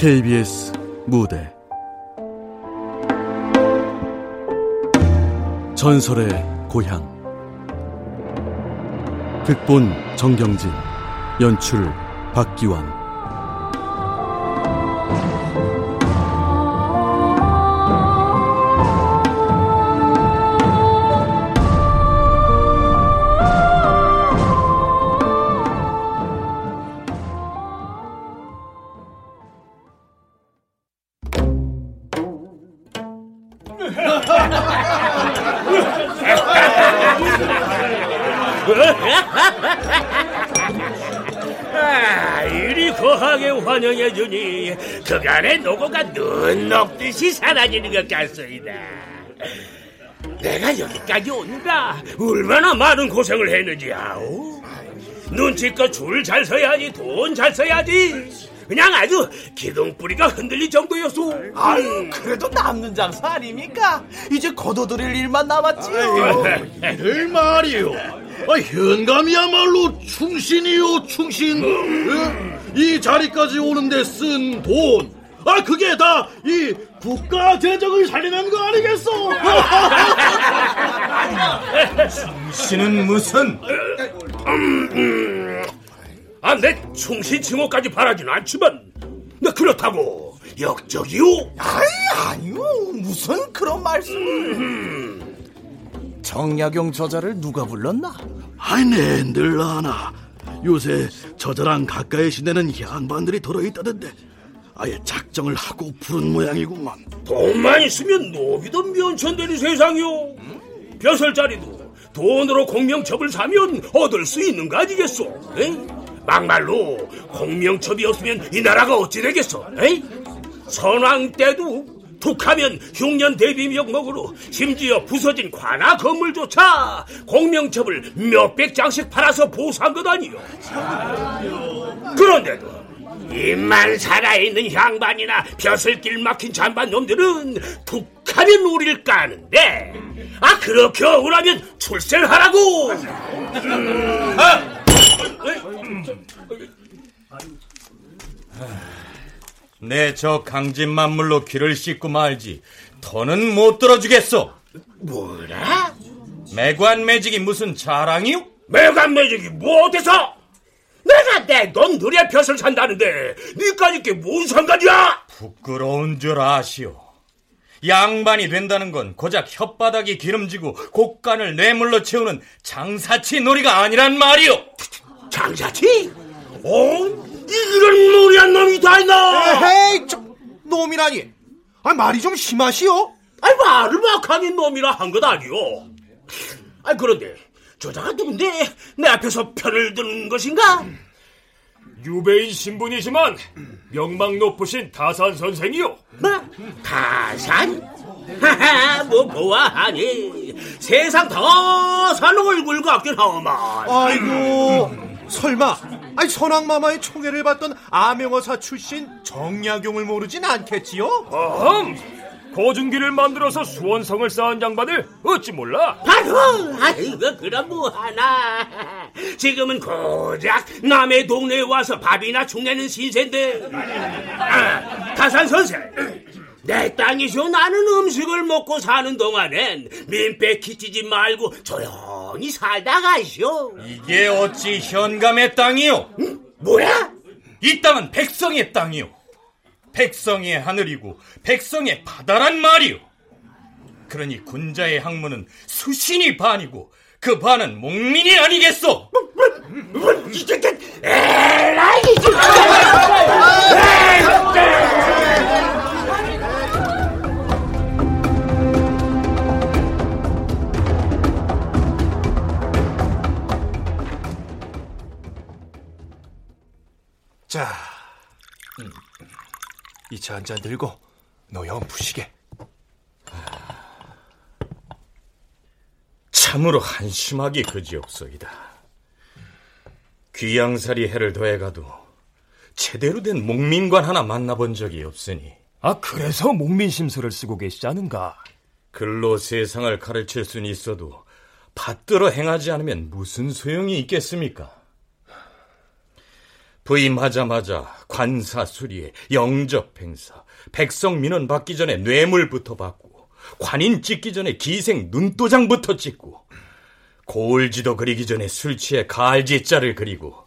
KBS 무대. 전설의 고향. 극본 정경진. 연출 박기환 눈 녹듯이 사라지는 것 같소이다. 내가 여기까지 오는가 얼마나 많은 고생을 했는지 아우. 눈치껏 줄 잘 서야지 돈 잘 써야지. 그냥 아주 기둥뿌리가 흔들릴 정도였소. 아유, 그래도 남는 장사 아닙니까? 이제 거둬들일 일만 남았지요. 될 말이요. 아, 현감이야말로 충신이요, 충신. 어? 이 자리까지 오는데 쓴 돈. 아, 그게 다 이 국가 재정을 살리는 거 아니겠소? 충신은 무슨? 아, 내 충신 칭호까지 바라진 않지만, 나 그렇다고 역적이요. 아이, 아니요. 무슨 그런 말씀을. 정약용 저자를 누가 불렀나? 아이, 낸들 아나. 요새 저자랑 가까이 지내는 양반들이 들어있다던데. 아예 작정을 하고 부른 모양이구만. 돈만 있으면 노비도 면천되는 세상이요. 벼슬자리도 돈으로 공명첩을 사면 얻을 수 있는 거 아니겠소? 에이? 막말로 공명첩이 없으면 이 나라가 어찌 되겠소? 에이? 선왕 때도 툭하면 흉년 대비 명목으로 심지어 부서진 관아 건물조차 공명첩을 몇백 장씩 팔아서 보수한 것 아니요. 그런데도 입만 살아있는 향반이나 벼슬길 막힌 잔반 놈들은 툭하면 우리를 까는데 아 그렇게 억울하면 출세하라고 내저 강진 만물로 귀를 씻고 말지 더는 못 들어주겠소. 뭐라? 매관 매직이 무슨 자랑이요? 매간 매직이 뭐 어때서? 내가 내돈 들여 벼슬 산다는데 니까지 게 뭔 상관이야? 부끄러운 줄 아시오. 양반이 된다는 건 고작 혓바닥이 기름지고 곡간을 뇌물로 채우는 장사치 놀이가 아니란 말이오. 장사치? 어? 이런 무리한 놈이 다 있나? 에헤이, 저, 놈이라니. 아, 말이 좀 심하시오? 아이 말을 막하니 놈이라 한 것 아니오. 아 그런데 저자가 누군데 내 앞에서 편을 드는 것인가? 유배인 신분이지만 명망 높으신 다산 선생이요. 뭐? 가산? 하하 뭐 보아하니 세상 다산 얼굴 같긴 하오만 아이고, 설마, 아니, 선왕마마의 총애를 받던 아명어사 출신 정약용을 모르진 않겠지요? 어흠! 거중기를 만들어서 수원성을 쌓은 양반을 어찌 몰라? 바로 아이고 그럼 뭐하나 지금은 고작 남의 동네에 와서 밥이나 축내는 신세인데 아, 가산 선생 내 땅이쇼 나는 음식을 먹고 사는 동안엔 민폐 끼치지 말고 조용히 살다 가시오 이게 어찌 현감의 땅이요? 뭐야? 이 땅은 백성의 땅이요. 백성의 하늘이고 백성의 바다란 말이요. 그러니 군자의 학문은 수신이 반이고 그 반은 목민이 아니겠소? 자, 이 차 한 잔 들고 노영 푸시게. 참으로 한심하기 그지없소이다. 귀양살이 해를 더해가도 제대로 된 목민관 하나 만나본 적이 없으니 아 그래서 목민심서를 쓰고 계시지 않은가? 글로 세상을 가르칠 수는 있어도 받들어 행하지 않으면 무슨 소용이 있겠습니까? 부임하자마자 관사 수리에 영접 행사, 백성 민원 받기 전에 뇌물부터 받고, 관인 찍기 전에 기생 눈도장부터 찍고, 고을지도 그리기 전에 술 취해 가을지자를 그리고,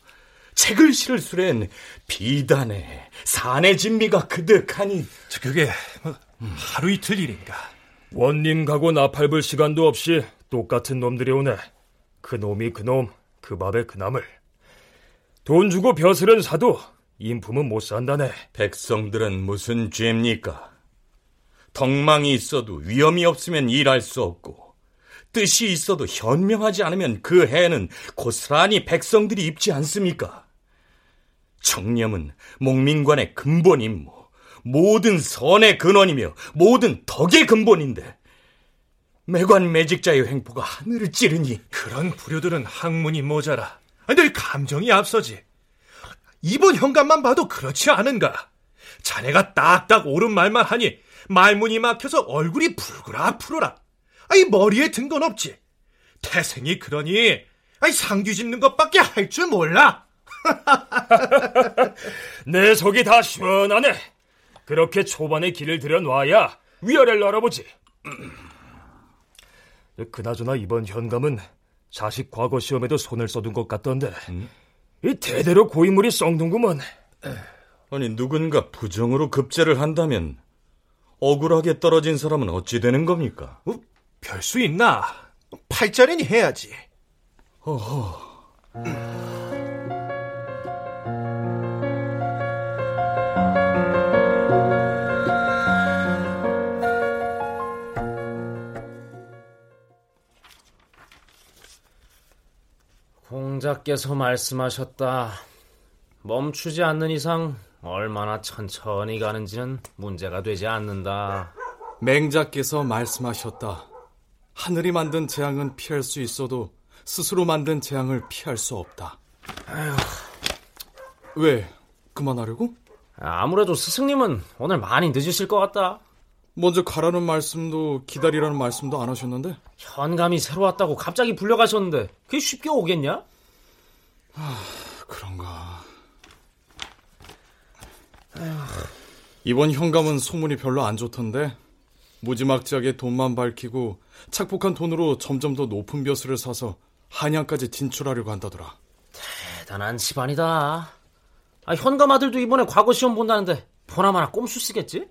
책을 실을 수엔 비단에 산의 진미가 그득하니 그게 뭐 하루 이틀 일인가? 원님 가고 나팔불 시간도 없이 똑같은 놈들이 오네. 그 놈이 그 놈, 그 밥에 그 남을. 돈 주고 벼슬은 사도 인품은 못 산다네. 백성들은 무슨 죄입니까? 덕망이 있어도 위험이 없으면 일할 수 없고 뜻이 있어도 현명하지 않으면 그 해는 고스란히 백성들이 입지 않습니까? 청렴은 목민관의 근본 임무, 모든 선의 근원이며 모든 덕의 근본인데 매관 매직자의 횡포가 하늘을 찌르니 그런 불효들은 학문이 모자라. 늘 감정이 앞서지. 이번 현관만 봐도 그렇지 않은가? 자네가 딱딱 옳은 말만 하니 말문이 막혀서 얼굴이 붉으라 푸르라. 아이 머리에 든 건 없지. 태생이 그러니 아이 상규 짚는 것밖에 할 줄 몰라. 내 속이 다 시원하네. 그렇게 초반에 길을 들여놔야 위아래를 알아보지. 그나저나 이번 현감은 자식 과거 시험에도 손을 써둔 것 같던데 이 대대로 고인물이 썩는구먼. 아니 누군가 부정으로 급제를 한다면 억울하게 떨어진 사람은 어찌 되는 겁니까? 어, 별수 있나? 팔자리니 해야지. 공자께서 말씀하셨다. 멈추지 않는 이상 얼마나 천천히 가는지는 문제가 되지 않는다. 맹자께서 말씀하셨다. 하늘이 만든 재앙은 피할 수 있어도 스스로 만든 재앙을 피할 수 없다. 왜? 그만하려고? 아무래도 스승님은 오늘 많이 늦으실 것 같다. 먼저 가라는 말씀도 기다리라는 말씀도 안 하셨는데 현감이 새로 왔다고 갑자기 불려가셨는데 그게 쉽게 오겠냐? 그런가. 이번 현감은 소문이 별로 안 좋던데 무지막지하게 돈만 밝히고 착복한 돈으로 점점 더 높은 벼슬을 사서 한양까지 진출하려고 한다더라. 대단한 집안이다. 아, 현감 아들도 이번에 과거 시험 본다는데 보나마나 꼼수 쓰겠지?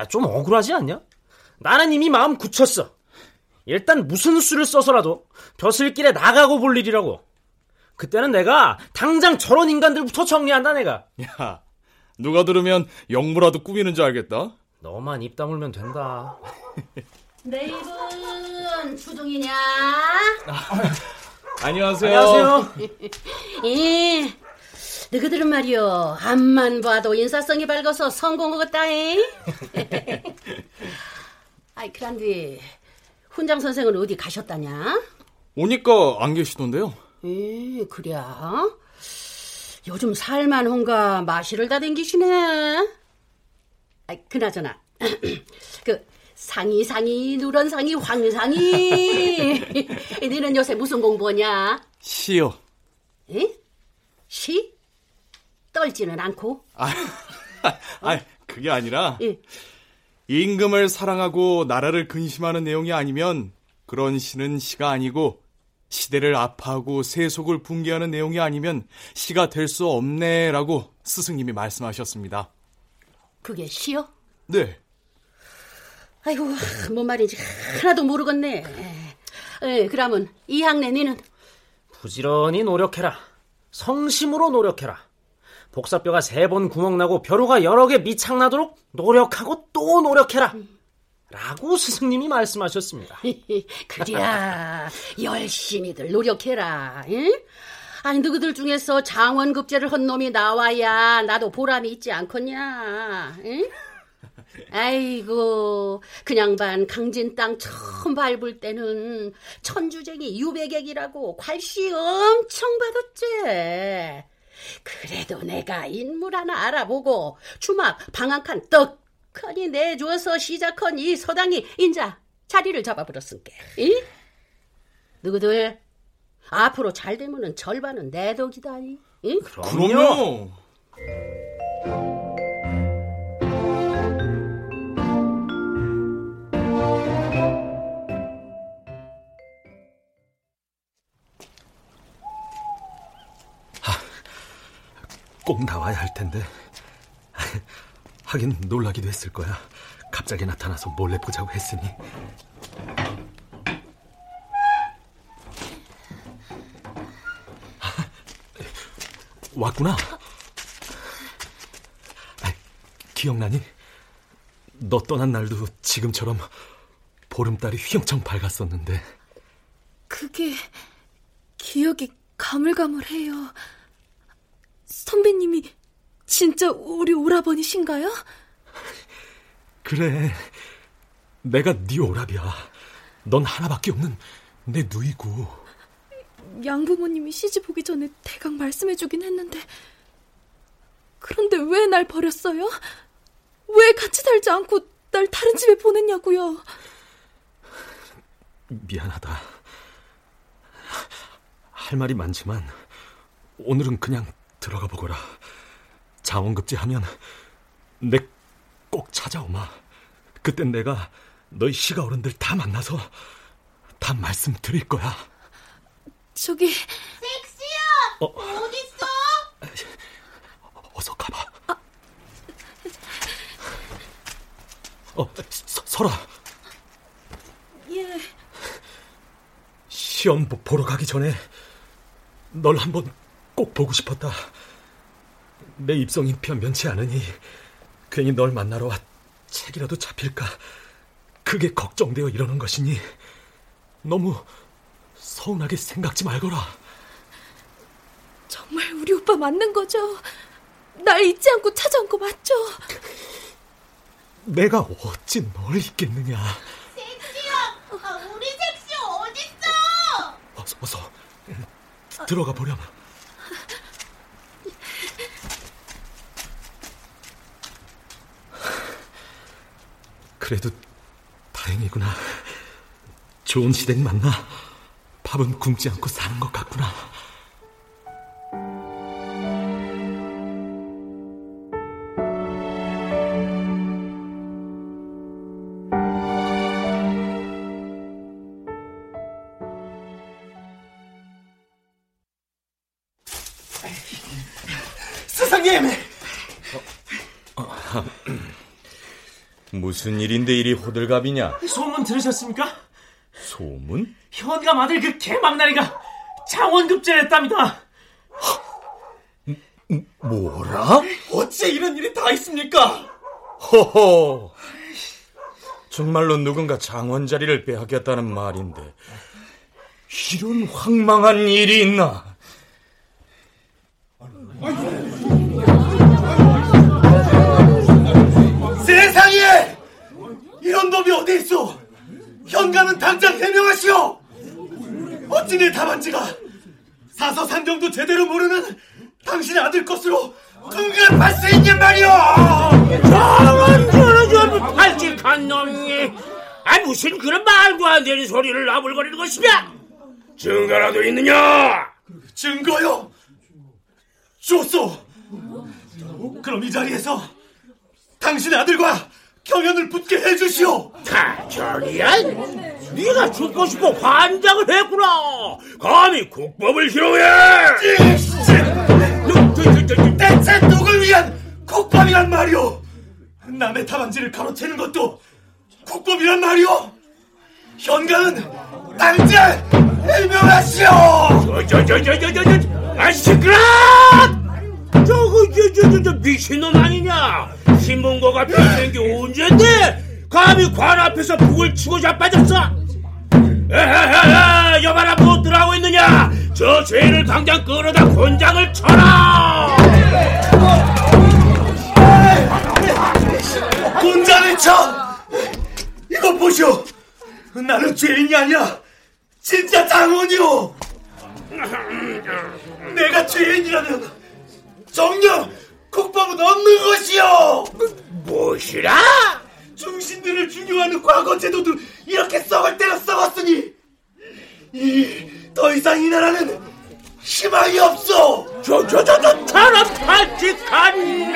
야, 좀 억울하지 않냐? 나는 이미 마음 굳혔어. 일단 무슨 수를 써서라도 벼슬길에 나가고 볼 일이라고. 그때는 내가 당장 저런 인간들부터 정리한다 내가. 야, 누가 들으면 영무라도 꾸미는 줄 알겠다. 너만 입 다물면 된다. 내 입은 추종이냐? 안녕하세요. 안녕하세요. 예. 너희들은 말이요 앞만 봐도 인사성이 밝아서 성공 거다잉 아이 그란디 훈장 선생은 어디 가셨다냐? 오니까 안 계시던데요. 예, 그래야. 요즘 살만한가 마시를 다 댕기시네. 아, 그나저나 그 상이 상이 누런 상이 황상이 너는 요새 무슨 공부하냐? 시요. 에? 시? 떨지는 않고? 아, 아, 그게 아니라 예. 임금을 사랑하고 나라를 근심하는 내용이 아니면 그런 시는 시가 아니고 시대를 아파하고 세속을 붕괴하는 내용이 아니면 시가 될 수 없네라고 스승님이 말씀하셨습니다. 그게 시요? 네. 아이고, 뭔 말인지 하나도 모르겠네. 에, 그러면 이 학내 니는 부지런히 노력해라. 성심으로 노력해라. 복사뼈가 세 번 구멍 나고 벼루가 여러 개 미착 나도록 노력하고 또 노력해라. 라고 스승님이 말씀하셨습니다. 그래야 열심히들 노력해라. 응? 아니 너희들 중에서 장원급제를 한 놈이 나와야 나도 보람이 있지 않겠냐. 응? 아이고 그냥 반 강진 땅 처음 밟을 때는 천주쟁이 유배객이라고 괄시 엄청 받았지. 그래도 내가 인물 하나 알아보고 주막 방한 칸 떡 하니 내줘서 시작한 이 서당이 인자 자리를 잡아버렸으니까. 이? 누구들 앞으로 잘 되면은 절반은 내 덕이다니. 응? 그럼요. 꼭 나와야 할 텐데. 하긴 놀라기도 했을 거야. 갑자기 나타나서 몰래 보자고 했으니. 왔구나. 아, 기억나니? 너 떠난 날도 지금처럼 보름달이 휘영청 밝았었는데. 그게 기억이 가물가물해요. 선배님이 진짜 우리 오라버니신가요? 그래. 내가 네 오랍이야. 넌 하나밖에 없는 내 누이고. 양부모님이 시집 오기 전에 대강 말씀해주긴 했는데 그런데 왜 날 버렸어요? 왜 같이 살지 않고 날 다른 집에 보냈냐고요? 미안하다. 할 말이 많지만 오늘은 그냥 들어가 보거라. 자원급제하면 내 꼭 찾아오마. 그땐 내가 너희 시가 어른들 다 만나서 다 말씀 드릴 거야. 저기 섹시야! 어. 어딨어? 어서 가봐. 어, 서, 설아. 예 시험 보- 보러 가기 전에 널 한번 꼭 보고 싶었다. 내 입성이 변변치 않으니 괜히 널 만나러 와 책이라도 잡힐까 그게 걱정되어 이러는 것이니 너무 서운하게 생각지 말거라. 정말 우리 오빠 맞는 거죠? 날 잊지 않고 찾아온 거 맞죠? 내가 어찌 널 잊겠느냐. 섹시야! 아, 우리 섹시 어딨어? 어서 어서 들어가 보렴. 그래도 다행이구나. 좋은 시댁 만나 밥은 굶지 않고 사는 것 같구나. 무슨 일인데 이리 호들갑이냐? 소문 들으셨습니까? 소문? 현감 아들 그 개망나니가 장원급제를 했답니다. 뭐라? 어째 이런 일이 다 있습니까? 허허. 정말로 누군가 장원 자리를 빼앗겼다는 말인데 이런 황망한 일이 있나? 이런 놈이 어디 있어? 현가는 당장 해명하시오. 어찌 내 답안지가 사서산경도 제대로 모르는 당신의 아들 것으로 둔갑할 수 있냔 말이오. 저런 저런 저 발칙한 놈이 아 무슨 그런 말도 안 되는 소리를 나불거리는 것이냐 증거라도 있느냐 증거요? 줬소. 그럼 이 자리에서 당신의 아들과 경연을 붙게 해주시오. 다 저리야 네가 죽고 싶어 환장을 했구나 감히 국법을 희롱해 대체 누굴 위한 국밥이란 말이오? 남의 타방지를 가로채는 것도 국법이란 말이오? 현가는 당장 해명하시오! 저저저저저저 아 시끄러 저거 저저저 저, 미친놈 아니냐 신문고가 피는 게 언젠데 감히 관 앞에서 북을 치고 자빠졌어 에헤헤헤 여봐라 뭐 들하고 있느냐 저 죄를 당장 끌어다 곤장을 쳐라 군자를 쳐! 이거 보시오! 나는 죄인이 아니야! 진짜 장원이오! 내가 죄인이라면 정녕 국밥은 없는 것이오! 무엇이라? 중신들을 중요하는 과거 제도도 이렇게 썩을 때가 썩었으니 이 더 이상 이 나라는 희망이 없어! 저, 저, 저, 저, 저런 발칙한!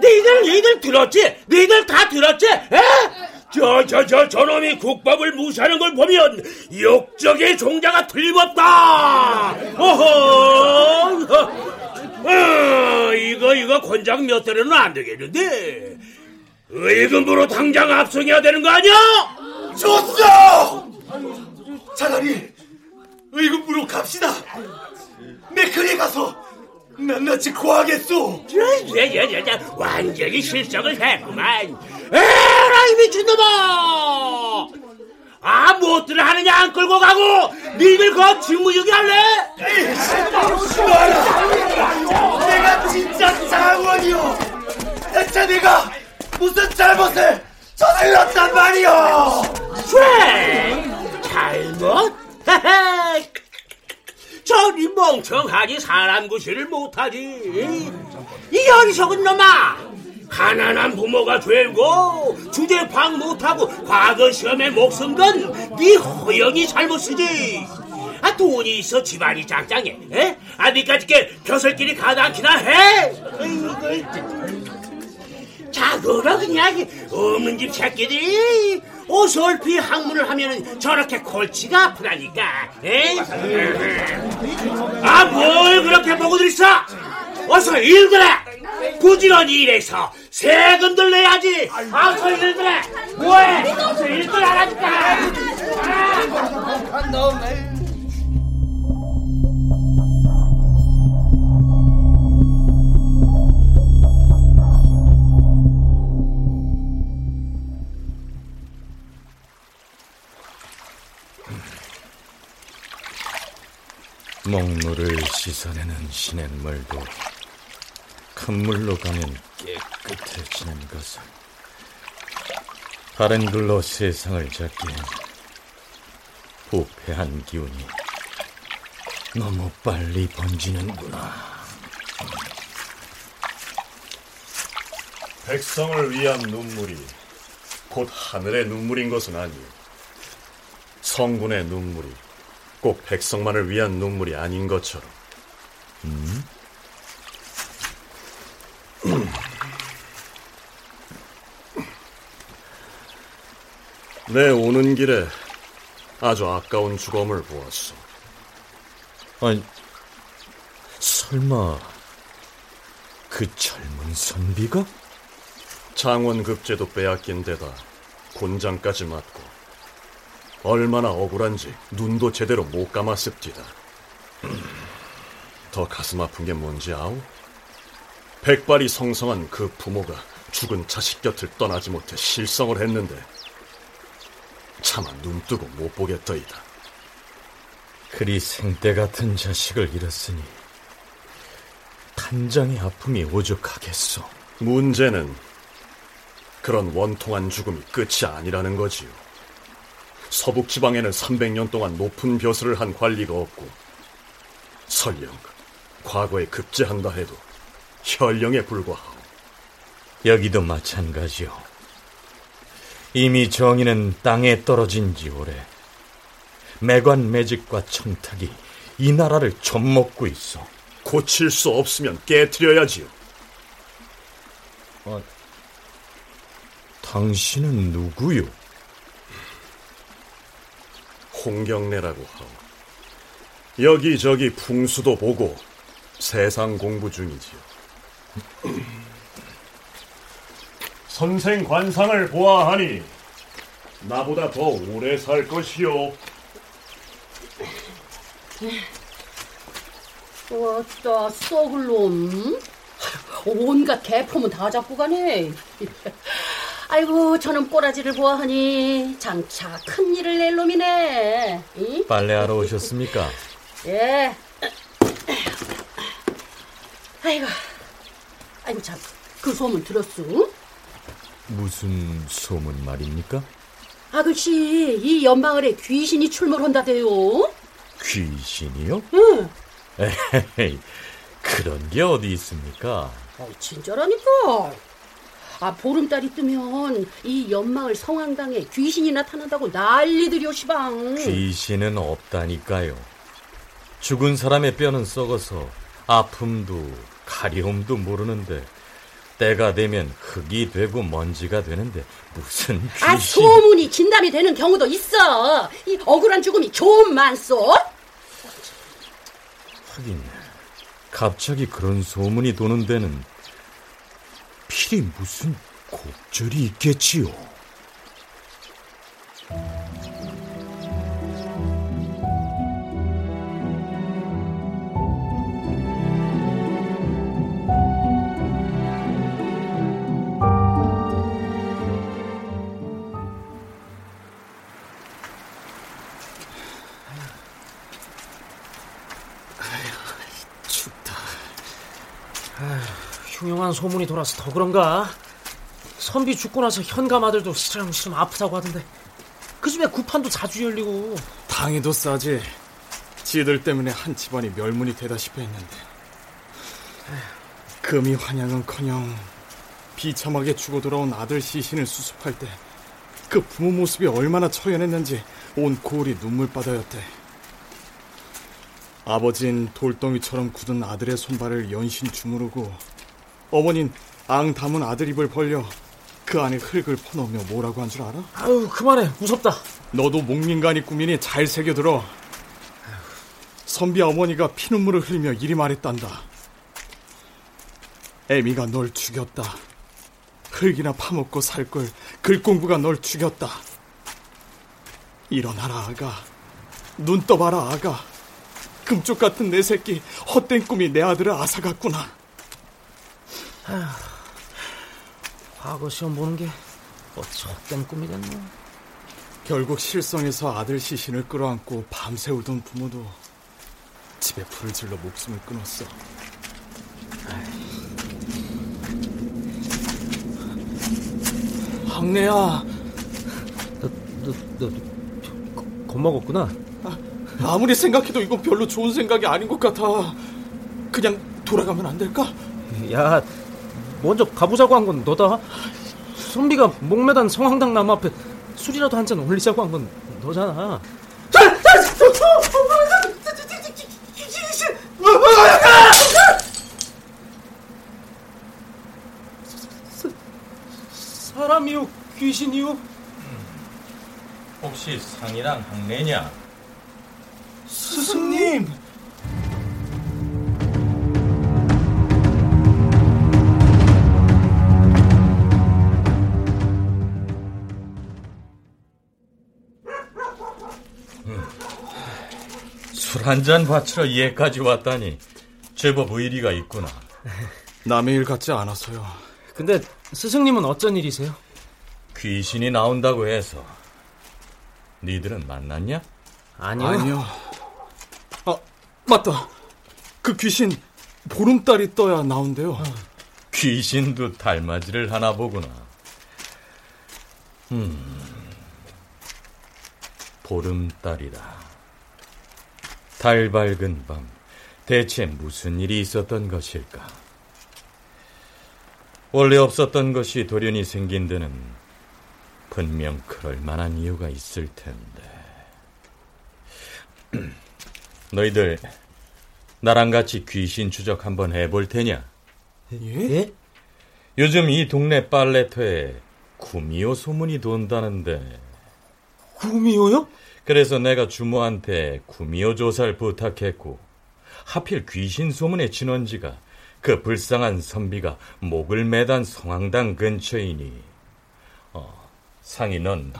너희들, 너희들 들었지? 너희들 다 들었지? 에? 저, 저, 저, 저놈이 국밥을 무시하는 걸 보면 역적의 종자가 틀림없다! 어허! 어, 이거, 이거 권장 몇 대로는 안 되겠는데? 의금부로 당장 압송해야 되는 거 아니야? 좋소! 차라리 의금부로 갑시다. 메크리에 가서 낱낱이 구하겠소. 야야야야 완전히 실성을 했구만 에라이 미친놈아 아 무엇들을 하느냐 안 끌고 가고 니들 그 직무유기 할래? 내가 진짜 장원이요. 대체 내가 무슨 잘못을 저질렀단 말이오. 쇠 잘못? 저리 멍청하니 사람 구실을 못하지 이 어리석은 놈아 가난한 부모가 죄고 주제 파악 못하고 과거 시험에 목숨 건네 허영이 잘못이지 아 돈이 있어 집안이 짱짱해 에? 아 니까지 게 벼슬끼리 가다 않기나 해 어이구, 자, 그러 그냥 없는 집 새끼들이 어설피 학문을 하면은 저렇게 골치가 아프다니까. 에이? 아, 뭘 그렇게 보고 들 있어? 어서 일들해. 부지런히 일해서 세금들 내야지. 아, 어서 일들해. 뭐해? 어서 일들 하라니까. 먹물을 씻어내는 시냇물도 큰 물로 가면 깨끗해지는 것을 다른 글로 세상을 잡기엔 부패한 기운이 너무 빨리 번지는구나. 백성을 위한 눈물이 곧 하늘의 눈물인 것은 아니오. 성군의 눈물이 꼭 백성만을 위한 눈물이 아닌 것처럼. 음? 내 오는 길에 아주 아까운 주검을 보았소. 아니, 설마 그 젊은 선비가? 장원 급제도 빼앗긴 데다 곤장까지 맞고 얼마나 억울한지 눈도 제대로 못 감았습디다. 더 가슴 아픈 게 뭔지 아오? 백발이 성성한 그 부모가 죽은 자식 곁을 떠나지 못해 실성을 했는데 차마 눈뜨고 못 보겠더이다. 그리 생때 같은 자식을 잃었으니 탄장의 아픔이 오죽하겠소. 문제는 그런 원통한 죽음이 끝이 아니라는 거지요. 서북 지방에는 300년 동안 높은 벼슬을 한 관리가 없고 설령 과거에 급제한다 해도 현령에 불과하오. 여기도 마찬가지요. 이미 정의는 땅에 떨어진 지 오래. 매관 매직과 청탁이 이 나라를 좀먹고 있어. 고칠 수 없으면 깨트려야지요. 아, 당신은 누구요? 홍경래라고 하오. 여기저기 풍수도 보고 세상 공부 중이지요. 선생 관상을 보아하니 나보다 더 오래 살 것이요. 어따 썩을 놈 온갖 개폼은 다 잡고 가네 아이고 저놈 꼬라지를 보아하니 장차 큰 일을 낼 놈이네 응? 빨래하러 오셨습니까? 예 아이고 아이고 참그 소문 들었어? 무슨 소문 말입니까? 아글씨 이 연마을에 귀신이 출몰한다대요 귀신이요? 응 에헤이, 그런 게 어디 있습니까? 어, 진짜라니까. 아 보름달이 뜨면 이 연마을 성황당에 귀신이 나타난다고 난리들이오 시방. 귀신은 없다니까요. 죽은 사람의 뼈는 썩어서 아픔도 가려움도 모르는데 때가 되면 흙이 되고 먼지가 되는데 무슨 귀신... 아 소문이 진담이 되는 경우도 있어. 이 억울한 죽음이 좀 많소. 하긴 갑자기 그런 소문이 도는 데는 필히 무슨 곡절이 있겠지요. 흉흉한 소문이 돌아서 더 그런가? 선비 죽고 나서 현감 아들도 시름시름 아프다고 하던데 그 집에 구판도 자주 열리고 당해도 싸지. 지들 때문에 한 집안이 멸문이 되다시피 했는데 금이 환양은커녕 비참하게 죽어 돌아온 아들 시신을 수습할 때 그 부모 모습이 얼마나 처연했는지 온 고을이 눈물바다였대. 아버진 돌덩이처럼 굳은 아들의 손발을 연신 주무르고 어머닌 앙 담은 아들 입을 벌려 그 안에 흙을 퍼넣으며 뭐라고 한 줄 알아? 아유 그만해. 무섭다. 너도 목민간이 꾸미니 잘 새겨들어. 선비 어머니가 피눈물을 흘리며 이리 말했단다. 애미가 널 죽였다. 흙이나 파먹고 살 걸 글공부가 널 죽였다. 일어나라 아가. 눈 떠봐라 아가. 금쪽 같은 내 새끼 헛된 꿈이 내 아들을 앗아갔구나 아휴, 과거 시험 보는 게 어찌 헛된 꿈이겠노. 결국 실성해서 아들 시신을 끌어안고 밤새 울던 부모도 집에 불을 질러 목숨을 끊었어. 황래야, 너, 너, 너, 겁먹었구나. 아, 무리 생각해도 이건 별로 좋은 생각이 아닌 것 같아. 그냥 돌아가면 안 될까? 야, 먼저 가보자고 한 건 너다. 선비가 목매단 성황당 나무 앞에 술이라도 한 잔 올리자고 한 건 너잖아. 사람이요, 귀신이요? 혹시 상이랑 항래냐? 술한잔 바치러 얘까지 왔다니 제법 의리가 있구나. 남의 일 같지 않아서요. 근데 스승님은 어쩐 일이세요? 귀신이 나온다고 해서 니들은 만났냐? 아니요. 아니요. 아, 맞다. 그 귀신 보름달이 떠야 나온대요. 귀신도 달맞이를 하나 보구나. 음, 보름달이다. 달 밝은 밤, 대체 무슨 일이 있었던 것일까? 원래 없었던 것이 돌연히 생긴 데는 분명 그럴 만한 이유가 있을 텐데. 너희들 나랑 같이 귀신 추적 한번 해볼 테냐? 예? 요즘 이 동네 빨래터에 구미호 소문이 돈다는데 구미호요? 그래서 내가 주모한테 구미호 조사를 부탁했고 하필 귀신 소문의 진원지가 그 불쌍한 선비가 목을 매단 성황당 근처이니 어, 넌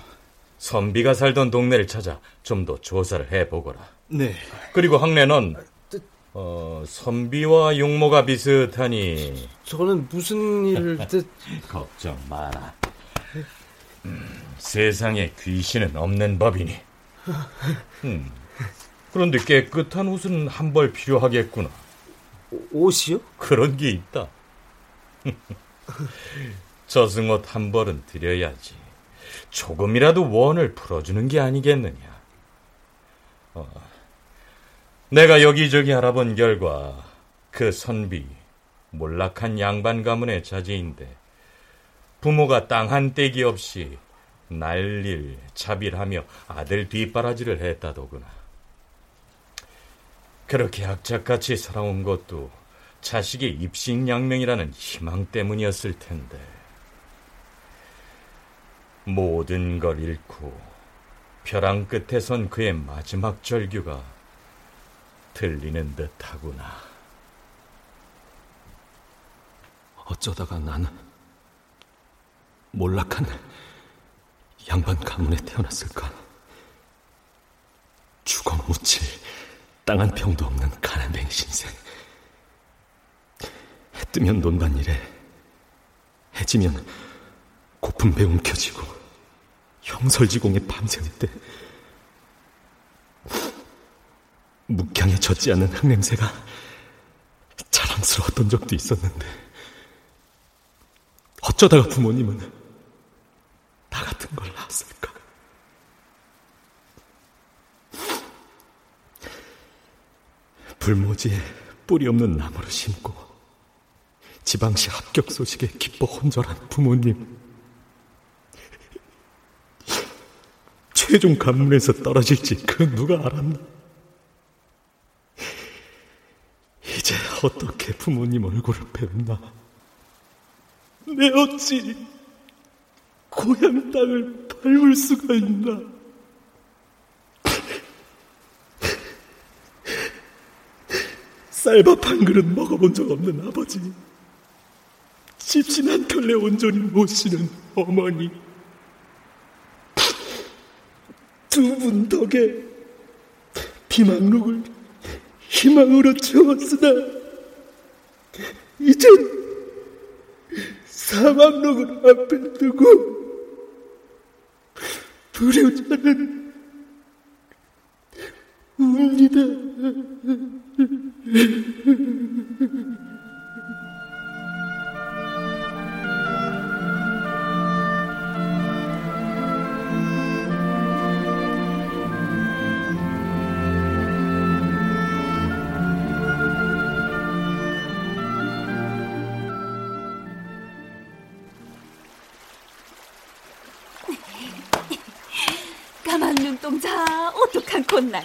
선비가 살던 동네를 찾아 좀 더 조사를 해보거라. 네. 그리고 황래 넌 어, 선비와 용모가 비슷하니 저는 무슨 일을 뜻... 걱정 마라. 음, 세상에 귀신은 없는 법이니. 음, 그런데 깨끗한 옷은 한 벌 필요하겠구나. 옷이요? 그런 게 있다. 저승옷 한 벌은 드려야지. 조금이라도 원을 풀어주는 게 아니겠느냐. 어, 내가 여기저기 알아본 결과 그 선비 몰락한 양반 가문의 자제인데 부모가 땅 한 떼기 없이 날일 자빌하며 아들 뒷바라지를 했다더구나. 그렇게 악착같이 살아온 것도 자식의 입신양명이라는 희망 때문이었을 텐데 모든 걸 잃고 벼랑 끝에 선 그의 마지막 절규가 들리는 듯하구나. 어쩌다가 나는 몰락한 양반 가문에 태어났을까? 죽어 묻힐 땅한 평도 없는 가난뱅이 신생. 해 뜨면 논밭일에, 해지면 고픈 배 움켜쥐고 형설지공에 밤새울 때 묵향에 젖지 않는 흙냄새가 자랑스러웠던 적도 있었는데 어쩌다가 부모님은 나 같은 걸 낳았을까? 불모지에 뿌리 없는 나무를 심고 지방시 합격 소식에 기뻐 혼절한 부모님 최종 관문에서 떨어질지 그 누가 알았나? 이제 어떻게 부모님 얼굴을 뵙나? 내 어찌 고향 땅을 밟을 수가 있나? 쌀밥 한 그릇 먹어본 적 없는 아버지, 집신 한 켤레 온전히 못 쉬는 어머니, 두 분 덕에 비망록을 희망으로 채웠으나 이젠 사망록을 앞에 두고 불효자는 웁니다. 오똑한 콧날,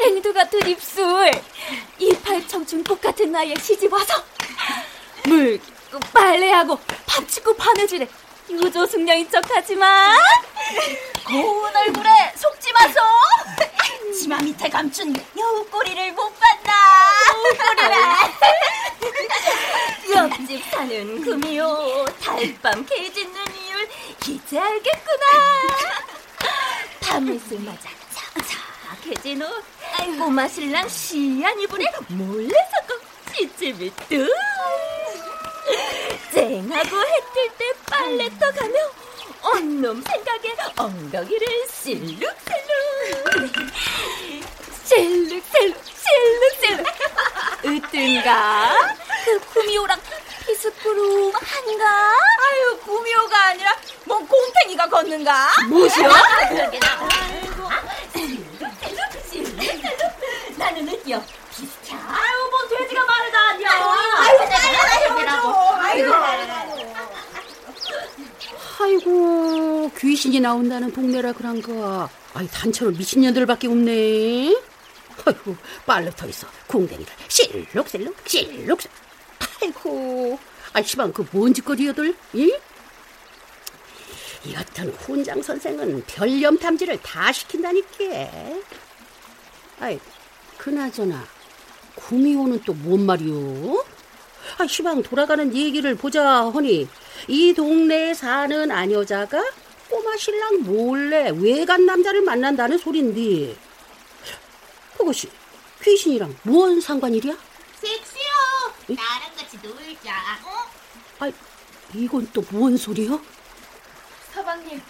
앵두 같은 입술, 이팔 청춘 꽃 같은 나이에 시집 와서 물 빨래하고 밥 짓고 바느질해 유조 숙녀인 척하지만 고운 얼굴에 속지 마소. 치마 밑에 감춘 여우 꼬리를 못 봤나? 여우꼬리라. 옆집 사는 금이요 달밤 개 짖는 이유를 이제 알겠구나. 밤이슬 맞아 착착해진 옷 꼬마 신랑 시안 이불에 몰래 섞어 찌찌미 뚝 쨍하고 해뜰 때 빨래터 가며 언놈 생각에 엉덩이를 실룩실룩 실룩실룩 실룩실룩 으뜬가? 그 구미호랑 비스푸름한가? 아유 구미호가 아니라 뭐 곰탱이가 걷는가? 뭐시여? 아이고 나는 느껴 비슷해. 아유 뭐 돼지가 말을 다 하냐. 아이고 아이고. 아이고. 아이고 귀신이 나온다는 동네라 그런가 아이 단체로 미친년들밖에 없네. 아이고 빨래 터 있어. 궁뎅이를 실룩실룩 실룩 아이고 아이 시방 그 뭔 짓거리여들 이? 이 같은 훈장 선생은 별염 탐지를 다 시킨다니까 아이 그나저나 구미호는 또 뭔 말이오? 아, 시방 돌아가는 얘기를 보자 허니 이 동네에 사는 아녀자가 꼬마 신랑 몰래 외간 남자를 만난다는 소린데 그것이 귀신이랑 뭔 상관이랴? 섹시요. 나랑 같이 놀자. 어? 아, 이건 또뭔 소리여? 서방님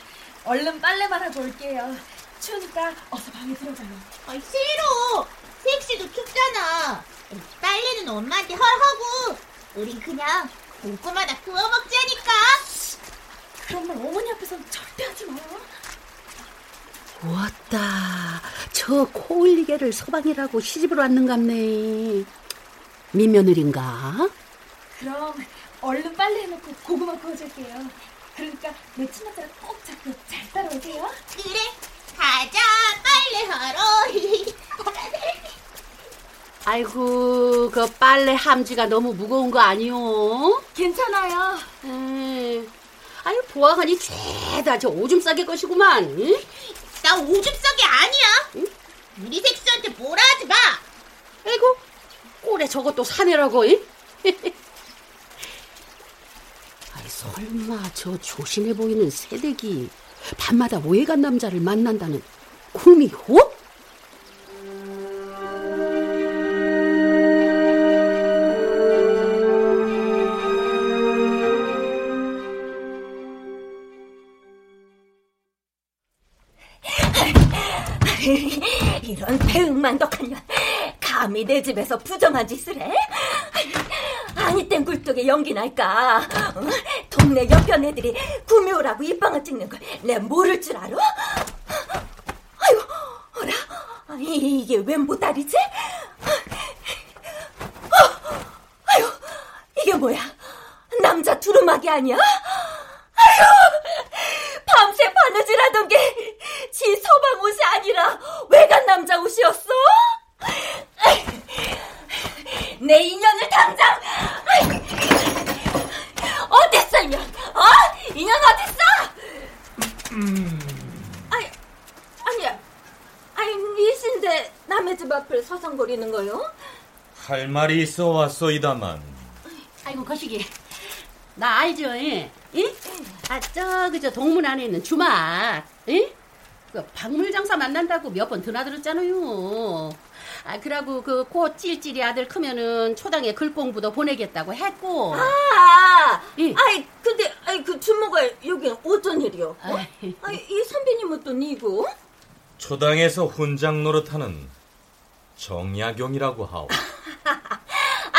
얼른 빨래만 하고 올게요 추우니까 어서 방에 들어가요 아, 싫어. 섹시도 춥잖아. 빨래는 엄마한테 헐하고 우린 그냥 꼼꼼하다 구워 먹자니까. 그런 말 어머니 앞에서는 절대 하지 마 왔다. 저 코올리개를 서방이라고 시집을 왔는갑네. 민며느린가? 그럼 얼른 빨래 해놓고 고구마 구워줄게요 그러니까 내 치마자를 꼭 잡고 잘 따라오세요 그래. 가자. 빨래하러. 아이고, 그 빨래 함지가 너무 무거운 거 아니오? 괜찮아요. 에이, 아유, 보아하니 죄다 저 오줌 싸개 것이구만. 응? 나 오줌 싸게 아니야. 우리 색수한테 뭐라 하지 마. 아이고, 꼴에 저것도 사내라고, 잉? 아이, 설마 저 조신해 보이는 새댁이 밤마다 외간 남자를 만난다는 꿈이호? 이런 배응만덕한 년 감히 내 집에서 부정한 짓을 해? 아니 땐 굴뚝에 연기 날까 어? 동네 옆편 애들이 구미호라고 입방을 찍는 걸 내 모를 줄 알아? 아유 어라 이게 웬 보따리지? 어, 아유 이게 뭐야 남자 두루마기 아니야? 아유 밤새 바느질하던 게 지 서방 옷이 아니라 외간 남자 옷이었어? 내 인연을 당장 어딨어 인연? 어? 인연 어딨어? 아니 아니야 아니 니신데 남의 집 앞을 서성거리는 거요? 할 말이 있어 왔소이다만 아이고, 거시기. 나 알죠, 예? 예? 아, 저, 그저 동문 안에 있는 주막, 예? 그 박물 장사 만난다고 몇 번 드나들었잖아요. 아, 그러고 그곧 찔찔이 아들 크면은 초당에 글공부도 보내겠다고 했고. 아, 예. 아이 근데 아이 그 주모가 여기 어쩐 일이요? 어? 아이. 아이 이 선배님은 또 니고? 초당에서 훈장 노릇하는 정약용이라고 하오.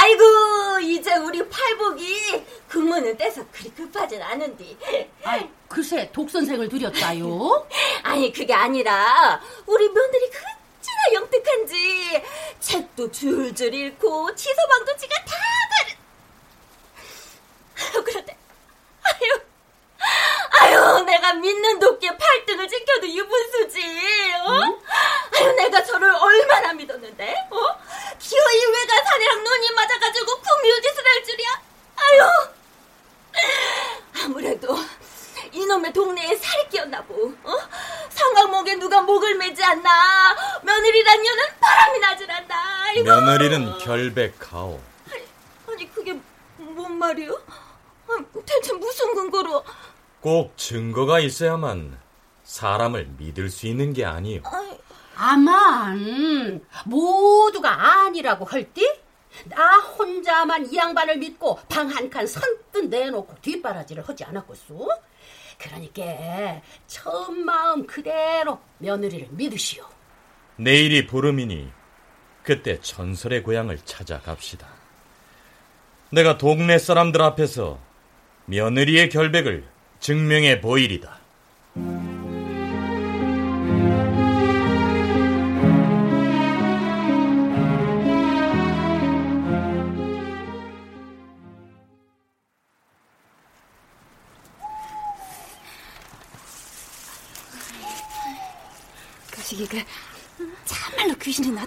아이고 이제 우리 팔복이 근무는 떼서 그리 급하진 않은디. 아이, 글쎄, 독 선생을 들였다요. 아니 그게 아니라 우리 며느리 그렇지나 영특한지 책도 줄줄 읽고 치서방도 지가 다 다른. 아유 그런데 아유 아유 내가 믿는 돕게 팔등을 지켜도 유분수지. 어? 아유 내가 저를 얼마나 믿었는데. 어? 기어이 외가 사내랑 눈이 맞아가지고 구미호짓을 할 줄이야. 아유 아무래도 이놈의 동네에 살이 끼었나 보. 어? 성강목에 누가 목을 매지 않나. 며느리란 년은 바람이 나질 않나. 며느리는 결백하오. 아니 그게 뭔 말이요? 아, 대체 무슨 근거로? 꼭 증거가 있어야만 사람을 믿을 수 있는 게 아니오. 아이, 아만, 모두가 아니라고 할띠? 나 혼자만 이 양반을 믿고 방 한 칸 선뜻 내놓고 뒷바라지를 하지 않았겠소? 그러니까 처음 마음 그대로 며느리를 믿으시오. 내일이 보름이니 그때 전설의 고향을 찾아갑시다. 내가 동네 사람들 앞에서 며느리의 결백을 증명해 보이리다.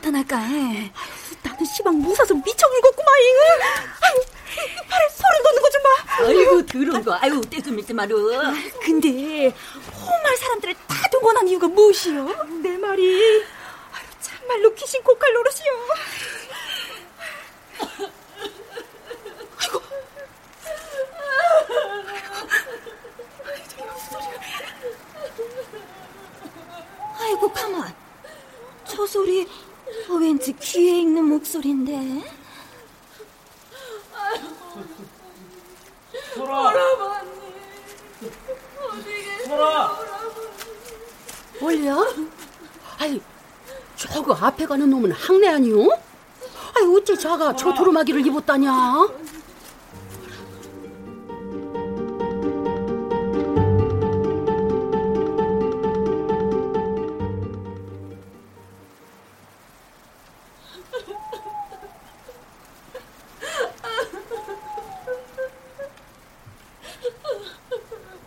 나타날까 해. 나는 시방 무사서 미쳐 울겠구마잉. 아유, 팔에 소름 돋는 거 좀 봐. 아이고 더러운 거. 아유 떼좀 밀지 마루. 근데 험할 사람들을 다 동원한 이유가 무엇이요? 내 말이. 아유, 참말로 귀신 고칼 노릇이요. 아이고. 아이고 가만. 저 소리 어, 왠지 귀에 익는 목소리인데. 뭘요? 아이, 저거 앞에 가는 놈은 항내 아니오? 아이, 어째 자가 저 두루마기를 입었다냐?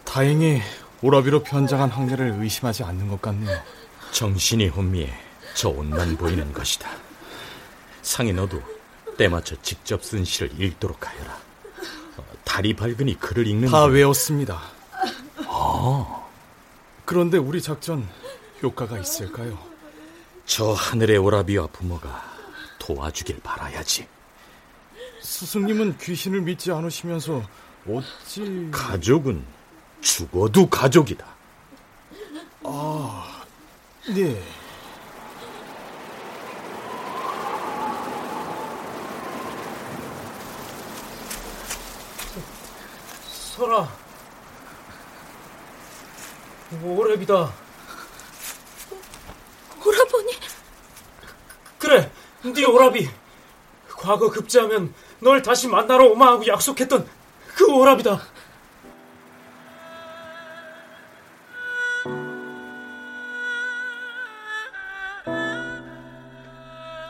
다행히 오라비로 변장한 항례를 의심하지 않는 것 같네요. 정신이 혼미해 저 옷만 보이는 것이다. 창에 너도 때맞춰 직접 쓴 시를 읽도록 하여라. 어, 달이 밝으니 글을 읽는 다 외웠습니다. 아. 그런데 우리 작전 효과가 있을까요? 저 하늘의 오라비와 부모가 도와주길 바라야지. 스승님은 귀신을 믿지 않으시면서 어찌... 가족은 죽어도 가족이다. 아, 네. 설아, 오랩이다. 오라버니? 그래, 네 오라비. 과거 급제하면 널 다시 만나러 오마 하고 약속했던 그 오라비다.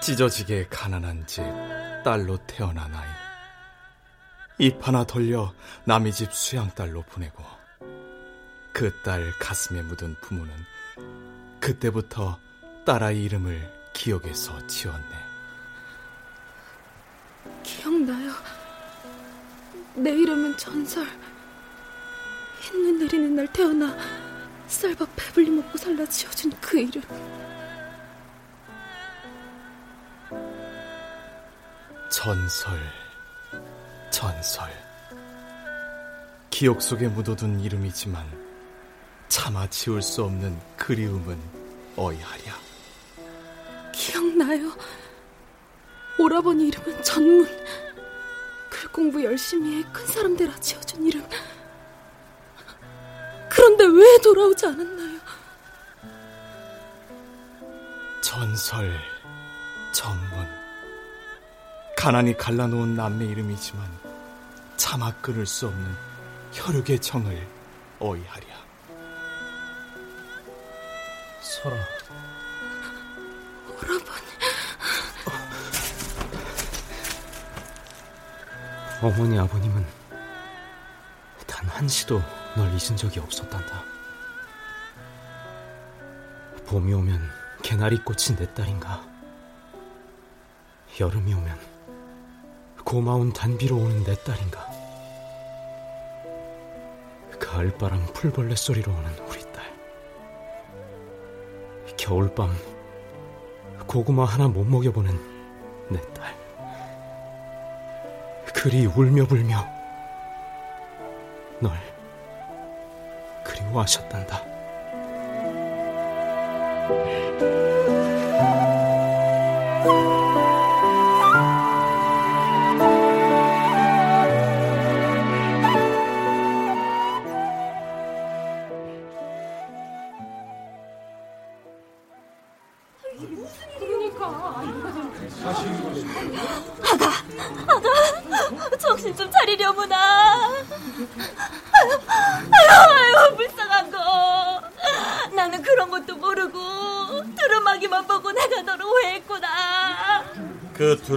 찢어지게 가난한 집 딸로 태어난 아이. 입 하나 돌려 남의 집 수양딸로 보내고 그 딸 가슴에 묻은 부모는 그때부터 딸아이 이름을 기억에서 지웠네. 기억나요. 내 이름은 전설. 흰눈 내리는 날 태어나 쌀밥 배불리 먹고 살라 지어준 그 이름. 전설, 전설. 기억 속에 묻어둔 이름이지만 차마 지울 수 없는 그리움은 어이하랴. 기억나요. 오라버니 이름은 전문. 글 공부 열심히 해 큰 사람 되라 지어준 이름. 그런데 왜 돌아오지 않았나요? 전설, 전문. 가난이 갈라놓은 남매 이름이지만 차마 끊을 수 없는 혈육의 정을 어이하랴. 설아. 오라버니. 어머니 아버님은 단 한시도 널 잊은 적이 없었단다. 봄이 오면 개나리 꽃이 내 딸인가. 여름이 오면 고마운 단비로 오는 내 딸인가. 가을바람 풀벌레 소리로 오는 우리 딸. 겨울밤 고구마 하나 못 먹여보는 내 딸. 그리 울며 불며 널 그리워하셨단다.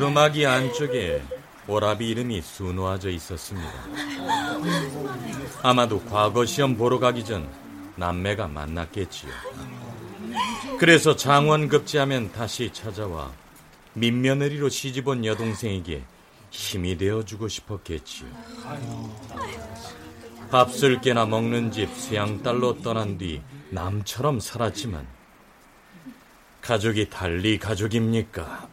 그 두루마기 안쪽에 오라비 이름이 수놓아져 있었습니다. 아마도 과거 시험 보러 가기 전 남매가 만났겠지요. 그래서 장원 급제하면 다시 찾아와 민며느리로 시집온 여동생에게 힘이 되어주고 싶었겠지요. 밥술 깨나 먹는 집 수양딸로 떠난 뒤 남처럼 살았지만 가족이 달리 가족입니까?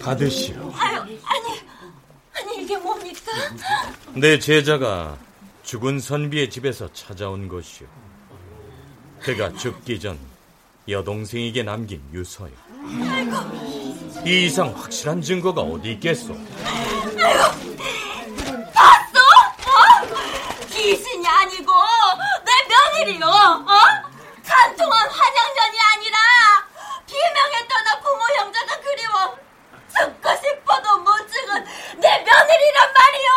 받으시오. 아유, 아니, 아니 이게 뭡니까? 내 제자가 죽은 선비의 집에서 찾아온 것이오. 그가 죽기 전 여동생에게 남긴 유서요. 아이고, 이 이상 확실한 증거가 어디 있겠소? 아이고, 봤어? 어? 귀신이 아니고 내 며느리요. 어? 간통한 떠나 부모 형제가 그리워 죽고 싶어도 못 죽은 내 며느리란 말이요.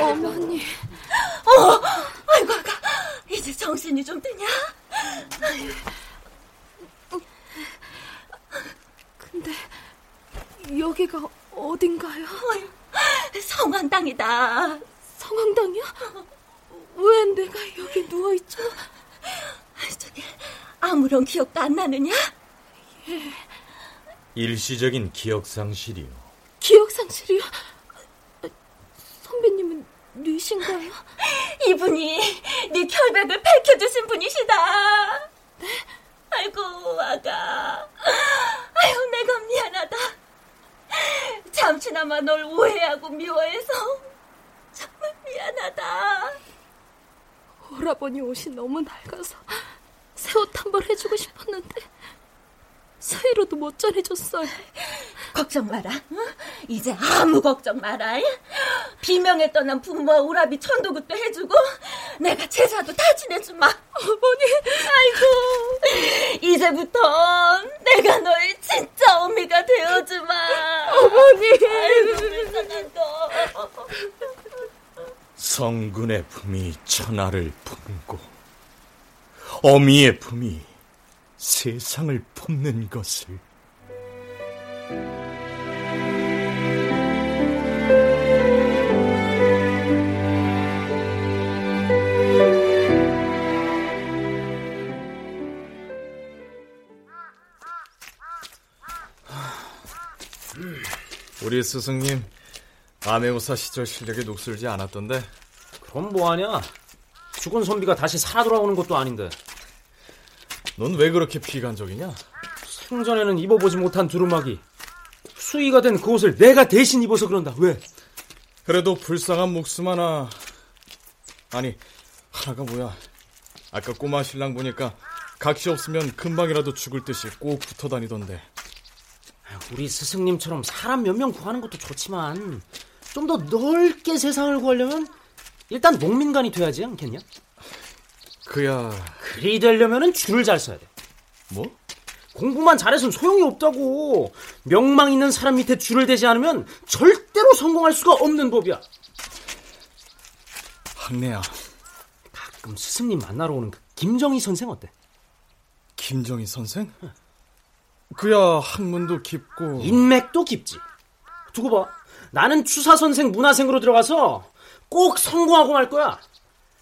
어머니. 어, 아이고, 아가, 이제 정신이 좀 드냐? 근데 여기가 어딘가요? 성황당이다. 성황당이요? 왜 내가 여기 누워있죠? 저기, 아무런 기억도 안 나느냐? 예. 일시적인 기억 상실이요. 기억 상실이요? 선배님은 뉘신가요? 이분이 네 결백을 밝혀주신 분이시다. 네? 아이고, 아가. 아유, 내가 미안하다. 잠시나마 널 오해하고 미워해서 정말 미안하다. 오라버니 옷이 너무 낡아서 새 옷 한 벌 해주고 싶었는데 사이로도 못 전해줬어요. 걱정 마라. 응? 이제 아무 걱정 마라. 비명에 떠난 부모와 오라비 천도굿도 해주고 내가 제사도 다 지내주마. 어머니. 아이고 이제부터 내가 너의 진짜 어미가 되어주마. 어머니. 아이고 불쌍한. 성군의 품이 천하를 품고 어미의 품이 세상을 품는 것을. 우리 스승님 아메오사 시절 실력이 녹슬지 않았던데 그럼 뭐하냐? 죽은 선비가 다시 살아 돌아오는 것도 아닌데. 넌 왜 그렇게 비관적이냐? 생전에는 입어보지 못한 두루마기. 수의가 된 그 옷을 내가 대신 입어서 그런다. 왜? 그래도 불쌍한 목숨 하나. 아니, 하나가 뭐야. 아까 꼬마 신랑 보니까 각시 없으면 금방이라도 죽을 듯이 꼭 붙어 다니던데. 우리 스승님처럼 사람 몇 명 구하는 것도 좋지만 좀 더 넓게 세상을 구하려면 일단 농민간이 돼야지 않겠냐? 그야 그리 되려면은 줄을 잘 서야 돼. 뭐? 공부만 잘해선 소용이 없다고. 명망 있는 사람 밑에 줄을 대지 않으면 절대로 성공할 수가 없는 법이야. 학내야. 가끔 스승님 만나러 오는 그 김정희 선생 어때? 김정희 선생? 그야 학문도 깊고 인맥도 깊지. 두고 봐. 나는 추사 선생 문화생으로 들어가서 꼭 성공하고 말 거야.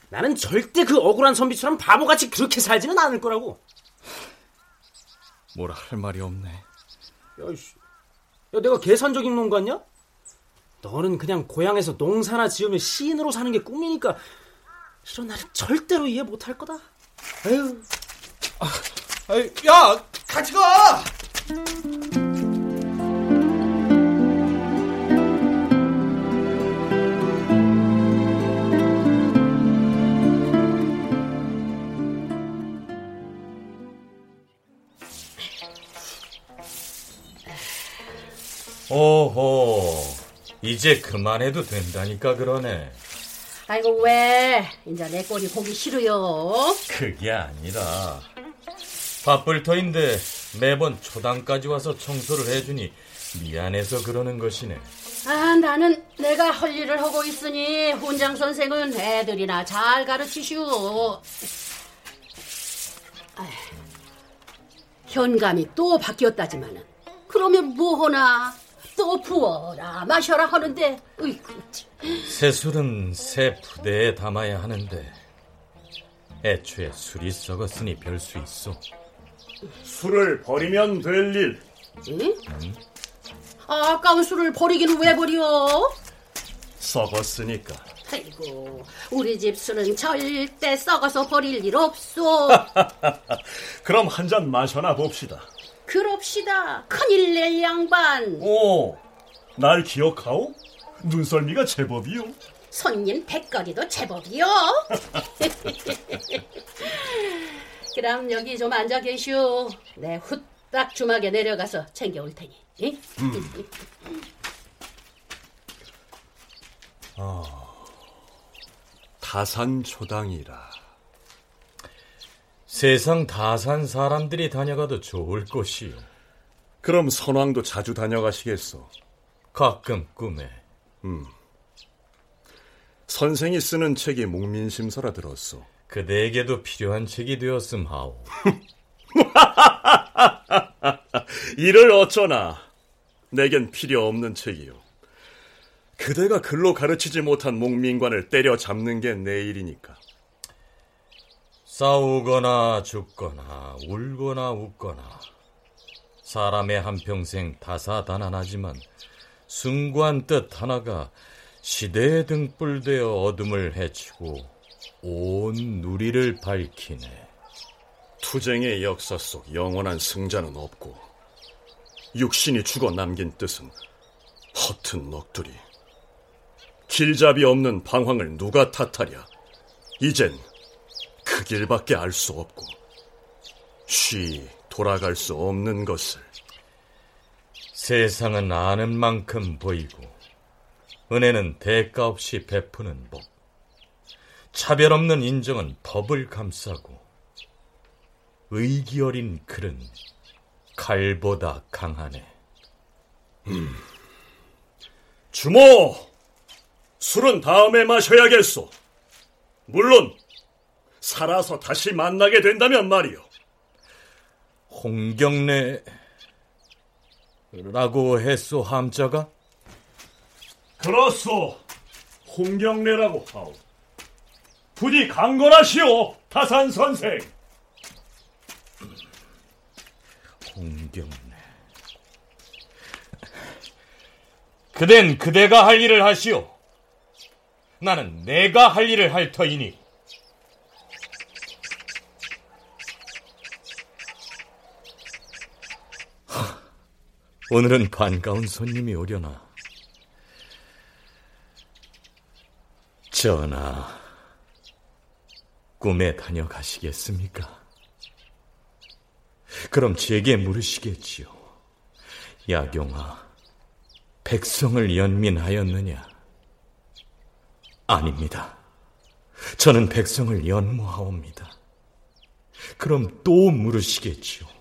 나는 절대 그 억울한 선비처럼 바보같이 그렇게 살지는 않을 거라고. 뭐라 할 말이 없네. 야, 씨. 야, 내가 계산적인 놈 같냐? 너는 그냥 고향에서 농사나 지으며 시인으로 사는 게 꿈이니까 이런 나를 절대로 이해 못 할 거다. 에휴. 아, 야, 같이 가! 오호, 이제 그만해도 된다니까 그러네. 아이고 왜? 이제 내 꼴이 보기 싫어요. 그게 아니라 바쁠 터인데 매번 초당까지 와서 청소를 해주니 미안해서 그러는 것이네. 아 나는 내가 할 일을 하고 있으니 훈장 선생은 애들이나 잘 가르치시오. 아휴, 현감이 또 바뀌었다지만은 그러면 뭐하나 또 부어라 마셔라 하는데 으이구 새 술은 새 부대에 담아야 하는데 애초에 술이 썩었으니 별 수 있어. 술을 버리면 될 일. 응? 아, 아까운 술을 버리기는 왜 버려? 썩었으니까. 아이고, 우리 집 술은 절대 썩어서 버릴 일 없소. 그럼 한 잔 마셔나 봅시다. 그럽시다. 큰일 낼 양반. 오, 날 기억하오? 눈썰미가 제법이요. 손님 백거리도 제법이요. 그럼 여기 좀 앉아 계시오. 내 후딱 주막에 내려가서 챙겨올 테니. 응? 아, 다산초당이라. 세상 다 산 사람들이 다녀가도 좋을 것이요. 그럼 선왕도 자주 다녀가시겠소? 가끔 꿈에. 음. 선생이 쓰는 책이 목민심서라 들었소. 그대에게도 필요한 책이 되었음 하오. 이를 어쩌나. 내겐 필요 없는 책이요. 그대가 글로 가르치지 못한 목민관을 때려잡는 게 내 일이니까. 싸우거나 죽거나 울거나 웃거나 사람의 한평생 다사다난하지만 승관 뜻 하나가 시대의 등불되어 어둠을 헤치고 온 누리를 밝히네. 투쟁의 역사 속 영원한 승자는 없고 육신이 죽어 남긴 뜻은 허튼 넋두리. 길잡이 없는 방황을 누가 탓하랴. 이젠 그 길밖에 알 수 없고 쉬 돌아갈 수 없는 것을 세상은 아는 만큼 보이고 은혜는 대가 없이 베푸는 법. 차별 없는 인정은 법을 감싸고 의기 어린 글은 칼보다 강하네. 음. 주모, 술은 다음에 마셔야겠소. 물론 살아서 다시 만나게 된다면 말이오 홍경래라고 했소 함자가? 그렇소. 홍경래라고 하오. 부디 강건하시오, 타산 선생. 홍경래. 그댄 그대가 할 일을 하시오. 나는 내가 할 일을 할 터이니. 오늘은 반가운 손님이 오려나. 전하, 꿈에 다녀가시겠습니까? 그럼 제게 물으시겠지요. 야경아, 백성을 연민하였느냐? 아닙니다. 저는 백성을 연모하옵니다. 그럼 또 물으시겠지요.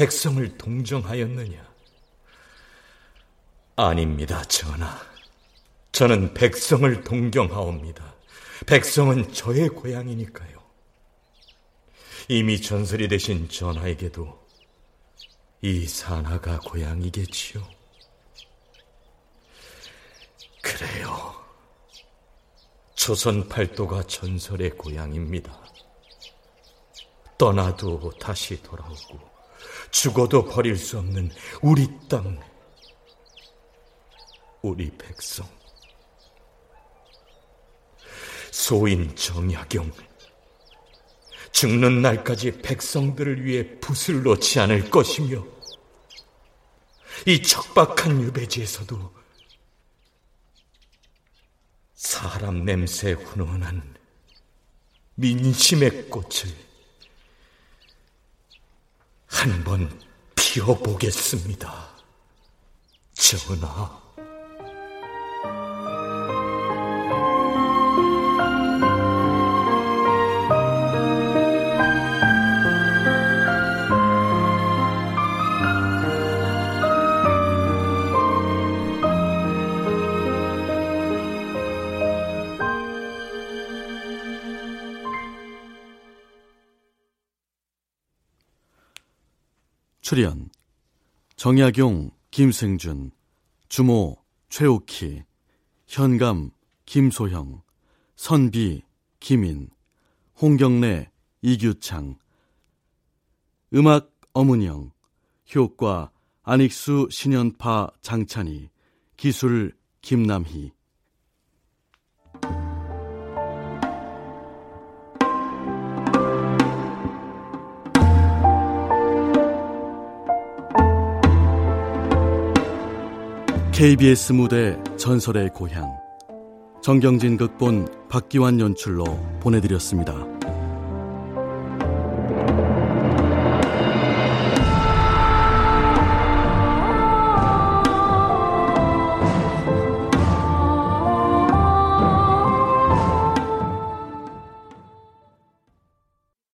백성을 동정하였느냐? 아닙니다, 전하. 저는 백성을 동경하옵니다. 백성은 저의 고향이니까요. 이미 전설이 되신 전하에게도 이 산하가 고향이겠지요. 그래요. 조선 팔도가 전설의 고향입니다. 떠나도 다시 돌아오고 죽어도 버릴 수 없는 우리 땅, 우리 백성. 소인 정약용, 죽는 날까지 백성들을 위해 붓을 놓지 않을 것이며, 이 척박한 유배지에서도 사람 냄새 훈훈한 민심의 꽃을 한번 피워보겠습니다. 전하. 출연 정약용, 김승준, 주모 최옥희, 현감 김소형, 선비 김인, 홍경래 이규창, 음악 어문영, 효과 안익수 신연파 장찬희, 기술 김남희 KBS 무대 전설의 고향 정경진 극본 박기환 연출로 보내드렸습니다.